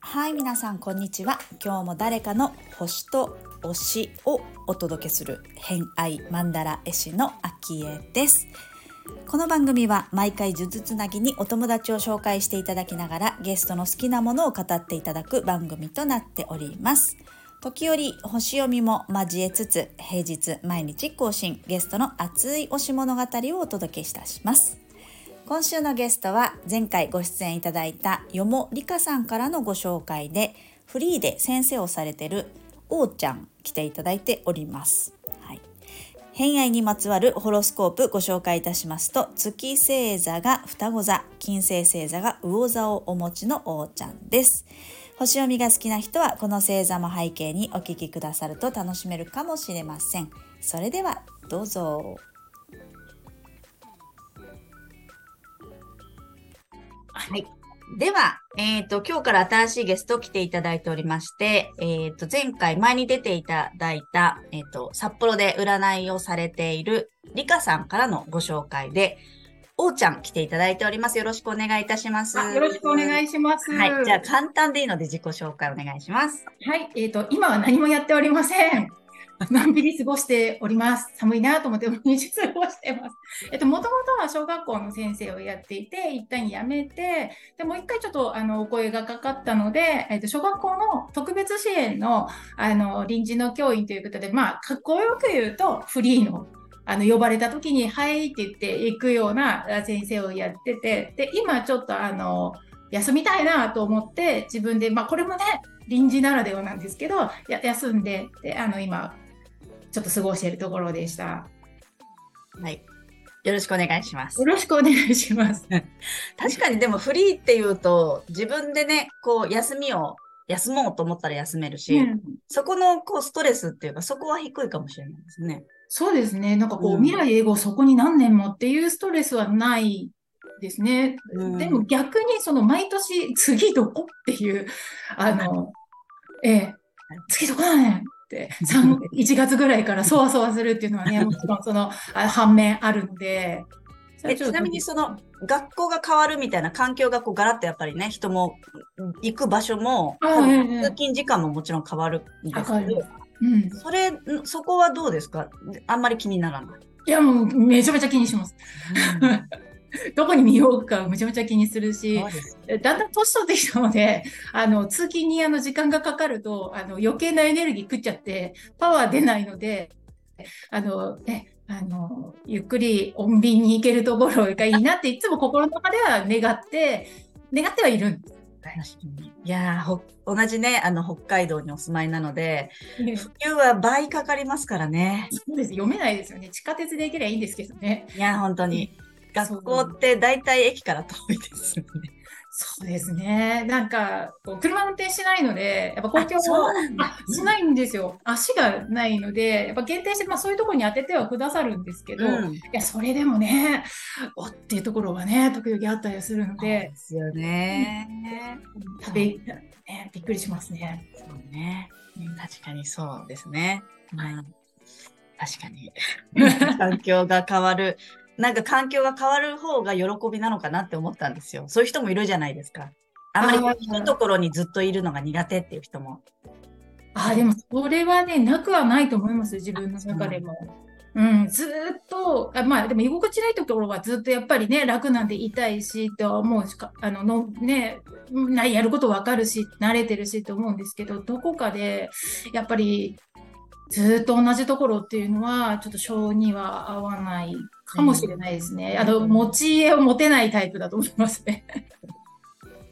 はい皆さんこんにちは。今日も誰かの星と推しをお届けする偏愛マンダラ絵師のアキエです。この番組は毎回数珠つなぎにお友達を紹介していただきながらゲストの好きなものを語っていただく番組となっております。時折星読みも交えつつ平日毎日更新ゲストの熱い推し物語をお届けいたします今週のゲストは前回ご出演いただいたよもりかさんからのご紹介でフリーで先生をされてるおーちゃん来ていただいております。はい、偏愛にまつわるホロスコープご紹介いたしますと月星座が双子座金星星座が魚座をお持ちのおーちゃんです。星読みが好きな人はこの星座も背景にお聞きくださると楽しめるかもしれません。それではどうぞ。はい。では、えっ、と、今日から新しいゲスト来ていただいておりまして、えっ、と、前回前に出ていただいた、えっ、と、札幌で占いをされているリカさんからのご紹介で、おーちゃん来ていただいております。よろしくお願いいたします。あよろしくお願いします。はい。じゃあ、簡単でいいので自己紹介お願いします。はい、えっ、と、今は何もやっておりません。のんびり過ごしております。寒いなと思って毎日過ごしてます。えっと、もともとは小学校の先生をやっていて、一旦辞めて、でもう一回ちょっと、あの、お声がかかったので、えっと、小学校の特別支援の、あの、臨時の教員ということで、まあ、かっこよく言うと、フリーの、あの、呼ばれた時に、はいって言って行くようなあ先生をやってて、で、今ちょっとあの、休みたいなと思って、自分で、まあ、これもね、臨時ならではなんですけど、や休んで、で、あの、今、ちょっと過ごしているところでした。はい。よろしくお願いしますよ。ろしくお願いします。確かにでもフリーっていうと、自分でね、こう、休みを休もうと思ったら休めるし、うんそこのこうストレスっていうか、そこは低いかもしれないですね。そうですね。なんかこう、うん未来英語そこに何年もっていうストレスはないですね。うんでも逆にその毎年次どこっていう、あの、ええ、次どこだねんって、3 1 月ぐらいからそわそわするっていうのはね、もちろんそのあ反面あるので。えちなみにその学校が変わるみたいな環境がこうガラッとやっぱりね、人もうん行く場所も、通勤時間ももちろん変わるんですけどうん。それ、んそこはどうですか？あんまり気にならない。いや、もうめちゃめちゃ気にします。どこに見ようかめちゃめちゃ気にするしだんだん年取ってきたので、あの、通勤にあの時間がかかると、あの、余計なエネルギー食っちゃって、パワー出ないので、あの、ね、あの、ゆっくり穏便に行けるところがいいなって、いつも心の中では願って、願ってはいるんです。いや同じね、あの、北海道にお住まいなので、ね冬は倍かかりますからね。そうです。読めないですよね。地下鉄で行けばいいんですけどね。いやー、本当に。学校って大体駅から遠いですよね。そうですね。なんか、こう車運転しないので、やっぱ公共あそうなんだあしないんですよ。足がないので、やっぱ限定して、まあそういうところに当ててはくださるんですけど、うんいや、それでもね、おっていうところはね、時々あったりするのそうでで、すよね。食べ、ね、びっくりしますね。そうね。確かにそうですね。まあ、確かに。環境が変わる。なんか環境が変わる方が喜びなのかなって思ったんですよ。そういう人もいるじゃないですか。あんまりいいところにずっといるのが苦手っていう人も。あ、でもそれはね、なくはないと思います、自分の中でも。うん、ずーっと、あまあでも居心地ないところはずっとやっぱりね、楽なんでいたいし、とは思うしか、あの、のね、なやることわかるし、慣れてるしと思うんですけど、どこかで、やっぱり、ずーっと同じところっていうのは、ちょっと性には合わないかもしれないですね。あの、持ち家を持てないタイプだと思いますね。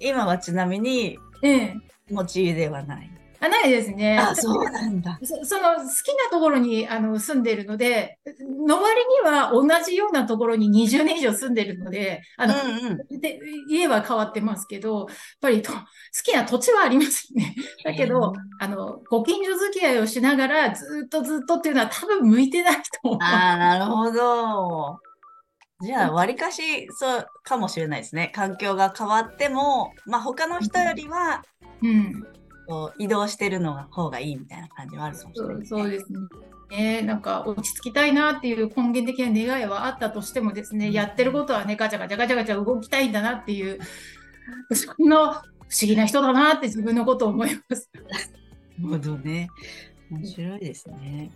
今はちなみにええ。持ち家ではない。あ、ないですね。あ、そうなんだ。そその好きなところにあの住んでるので、の割には同じようなところに20年以上住んでるので、あの、うんうん。で家は変わってますけど、やっぱりと好きな土地はありますよね。だけど、あの、ご近所付き合いをしながらずっとずっとっていうのは多分向いてないと思う。ああ、なるほど。じゃあ、わりかし、そうかもしれないですね。環境が変わっても、まあ、他の人よりは、うん。こう移動してるのが方がいいみたいな感じはあるかもしれない、そうそうですね。ね、なんか落ち着きたいなっていう根源的な願いはあったとしてもですね、やってることはね、ガチャガチャガチャガチャ動きたいんだなっていう、そんな不思議な人だなって自分のことを思います。なるほどね。面白いですね。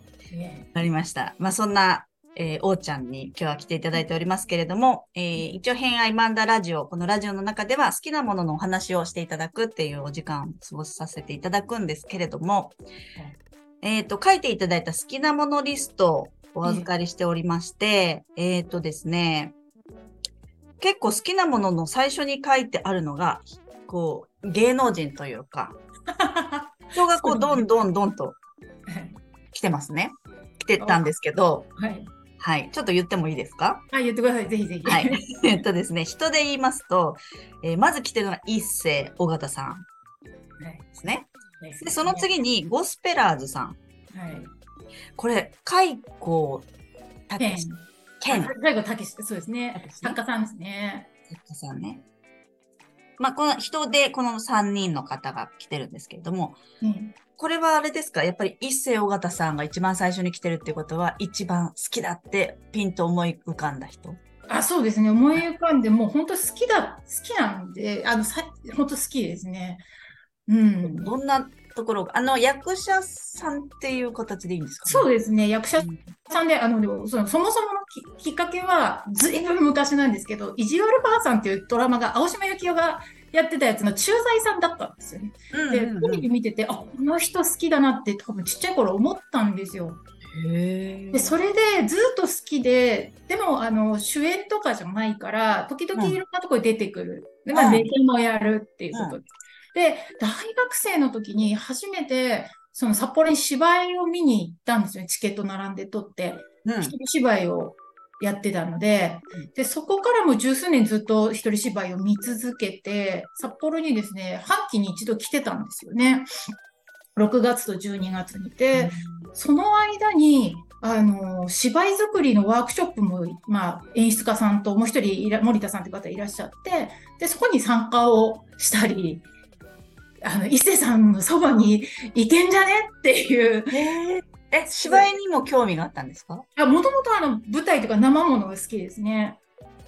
わかりました。まあそんな、えー、おーちゃんに今日は来ていただいておりますけれども、えー、一応偏愛マンダラジオ、このラジオの中では好きなもののお話をしていただくっていうお時間を過ごさせていただくんですけれども、えっ、ー、と、書いていただいた好きなものリストをお預かりしておりまして、えっ、とですね、結構好きなものの最初に書いてあるのが、こう、芸能人というか、人がこう、どんどんどんと来てますね。来てたんですけど、はい。はい。ちょっと言ってもいいですか？はい、言ってください。ぜひぜひ。はい。えっとですね、人で言いますと、えー、まず来てるのは一世尾形さんですね。で、その次にゴスペラーズさん。はい。これ、海光たけし。海光たけし、そうですね。作家さんですね。作家さんね。まあ、この人でこの3人の方が来てるんですけれども、うん、これはあれですか？やっぱり一世尾形さんが一番最初に来てるってことは、一番好きだってピンと思い浮かんだ人？あそうですね。思い浮かんで、もう本当好きだ、好きなんで、あの、さ本当好きですね。うん。どんなところあの、役者さんっていう形でいいんですか、ね、そうですね。役者さんで、あの、そのそもそものきっかけは、ずいぶん昔なんですけど、意地悪ばあさんっていうドラマが、青島由紀夫がやってたやつの駐在さんだったんですよね。で、テレビ見てて、あ、この人好きだなって多分ちっちゃい頃思ったんですよ。でそれでずっと好きで、でもあの主演とかじゃないから、時々いろんなところに出てくる。で、まあ、もやるっていうことで。で、大学生の時に初めて、その札幌に芝居を見に行ったんですよ。チケット並んで撮って。うん、一人芝居をやってたので、で、そこからも十数年ずっと一人芝居を見続けて、札幌にですね、半期に一度来てたんですよね。6月と12月にて、その間に、あの、芝居作りのワークショップも、まあ、演出家さんともう一人、森田さんって方いらっしゃって、で、そこに参加をしたり、あの、伊勢さんのそばに行けんじゃねっていう。え、芝居にも興味があったんですか？もともとあの、舞台とか生ものが好きですね。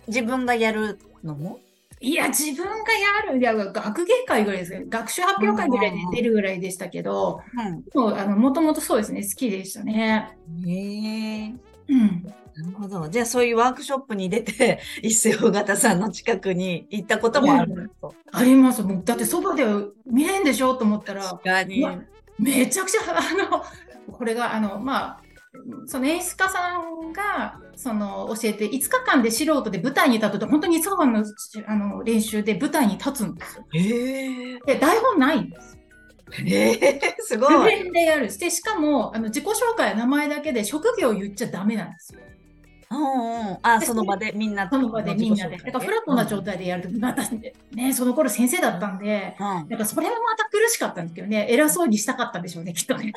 自分がやるのも？いや、自分がやる、いや、学芸会ぐらいですね。学習発表会ぐらいで出るぐらいでしたけど、うん、もう、あの、もともとそうですね、好きでしたね。へえ。うん。なるほど。じゃあ、そういうワークショップに出て、一世尾形さんの近くに行ったこともあると、あります。もうだって、そばで見れんでしょ？と思ったら、確かに。めちゃくちゃ、あの、これが、あの、まあ、その演出家さんがその教えて5日間で素人で舞台に立つと本当に5日間のあの練習で舞台に立つんですよ。えー、で台本ないんです。えー、すごい。でやるでしかもあの自己紹介名前だけで職業を言っちゃダメなんですよ。うんうん、あその場でみんなその場でみんなで。だからフラットな状態でやると、うん、またね、その頃先生だったんで、うん、なんかそれもまた苦しかったんですけどね、偉そうにしたかったんでしょうね、きっとね。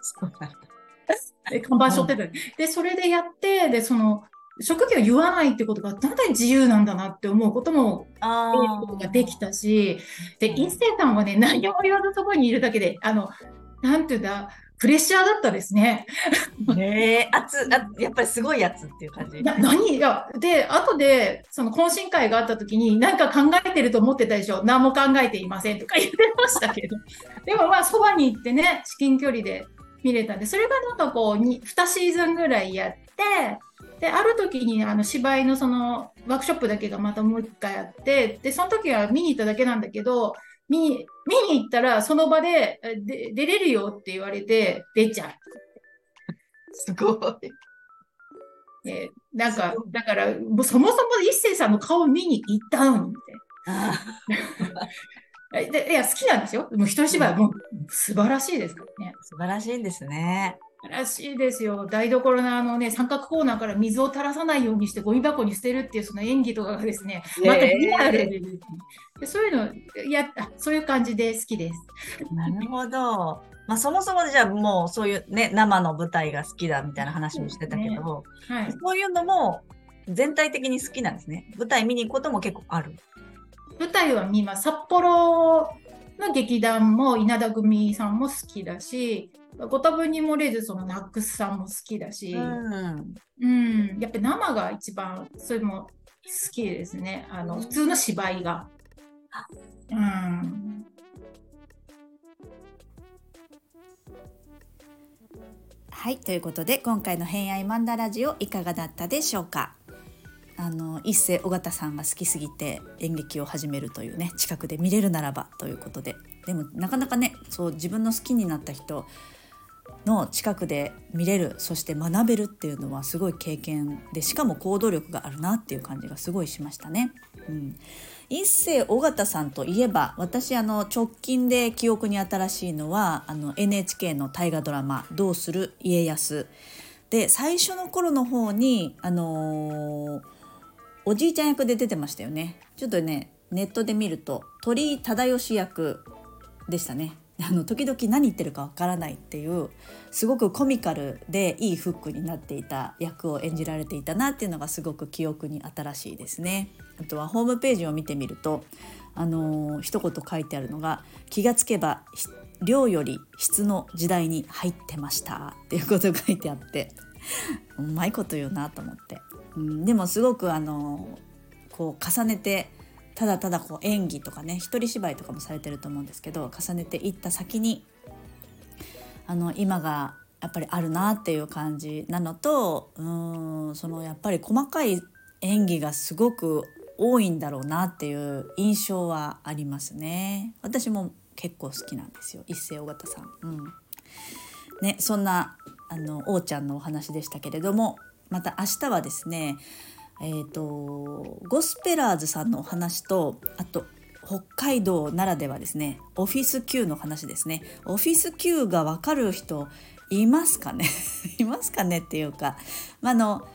そうなんだ。看板背負ってた、うん、で、それでやって、で、その、職業言わないってことが、だんだん自由なんだなって思うことも、ができたし、で、一星さんはね、何も言わずそこにいるだけで、あの、なんていうんだ、プレッシャーだったですね。ねえ、熱あ、やっぱりすごいやつっていう感じ。いや、何？いや、で、後で、その懇親会があった時に、何か考えてると思ってたでしょ。何も考えていませんとか言ってましたけど。でもまあ、そばに行ってね、至近距離で見れたんで、それがなんかこう2、2シーズンぐらいやって、で、ある時にあの芝居のそのワークショップだけがまたもう一回やって、で、その時は見に行っただけなんだけど、見に、見に行ったらその場でで出れるよって言われて出ちゃう。すごい。えなんか、だから、もうそもそも一星さんの顔を見に行ったのに、みたいな。でいや、好きなんですよ。もう一人芝居も素晴らしいですからね。素晴らしいんですね。らしいですよ。台所のあのね、三角コーナーから水を垂らさないようにしてゴミ箱に捨てるっていうその演技とかがですね、またリアルで、ね、でそういうのやそういう感じで好きです。なるほど。まあ、そもそもじゃあもうそういうね、生の舞台が好きだみたいな話もしてたけど、ねはい、そういうのも全体的に好きなんですね。舞台見に行くことも結構ある。舞台は今札幌の劇団も稲田組さんも好きだしご多分に漏れずそのナックスさんも好きだし、うんうん、やっぱり生が一番それも好きですね。あの普通の芝居が。うん。はいということで今回の「偏愛マンダラジオ」いかがだったでしょうか？あの一世尾形さんが好きすぎて演劇を始めるというね近くで見れるならばということで。でもなかなかねそう自分の好きになった人の近くで見れるそして学べるっていうのはすごい経験でしかも行動力があるなっていう感じがすごいしましたね。うん、一世尾形さんといえば私あの直近で記憶に新しいのはあの NHK の大河ドラマ「どうする家康」で最初の頃の方にあのーおじいちゃん役で出てましたよね。ちょっとねネットで見ると鳥居忠義役でしたね。あの時々何言ってるかわからないっていうすごくコミカルでいいフックになっていた役を演じられていたなっていうのがすごく記憶に新しいですね。あとはホームページを見てみるとあのー一言書いてあるのが「気がつけば量より質の時代に入ってました」っていうこと書いてあってうまいこと言うなと思って、うん、でもすごくあのこう重ねてただただこう演技とかね一人芝居とかもされてると思うんですけど重ねていった先にあの今がやっぱりあるなっていう感じなのとうんそのやっぱり細かい演技がすごく多いんだろうなっていう印象はありますね。私も結構好きなんですよ一世尾形さん。うんね、そんなあの王ちゃんのお話でしたけれどもまた明日はですねえー、とゴスペラーズさんのお話とあと北海道ならではですねオフィス Q の話ですね。オフィス Q が分かる人いますかね？いますかねっていうか、ま、あの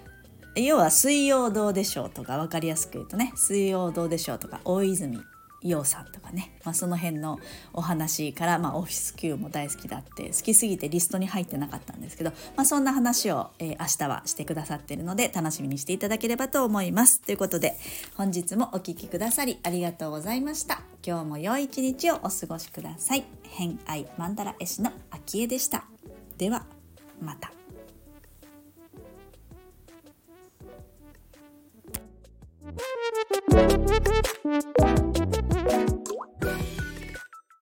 要は「水曜どうでしょう」とか分かりやすく言うとね「水曜どうでしょう」とか大泉洋さんとかね、まあ、その辺のお話から、まあ、オフィス Q も大好きだって好きすぎてリストに入ってなかったんですけど、まあ、そんな話を、えー明日はしてくださってるので楽しみにしていただければと思います。ということで本日もお聴きくださりありがとうございました。今日も良い一日をお過ごしください。偏愛マンダラ絵師の秋江でした。ではまた。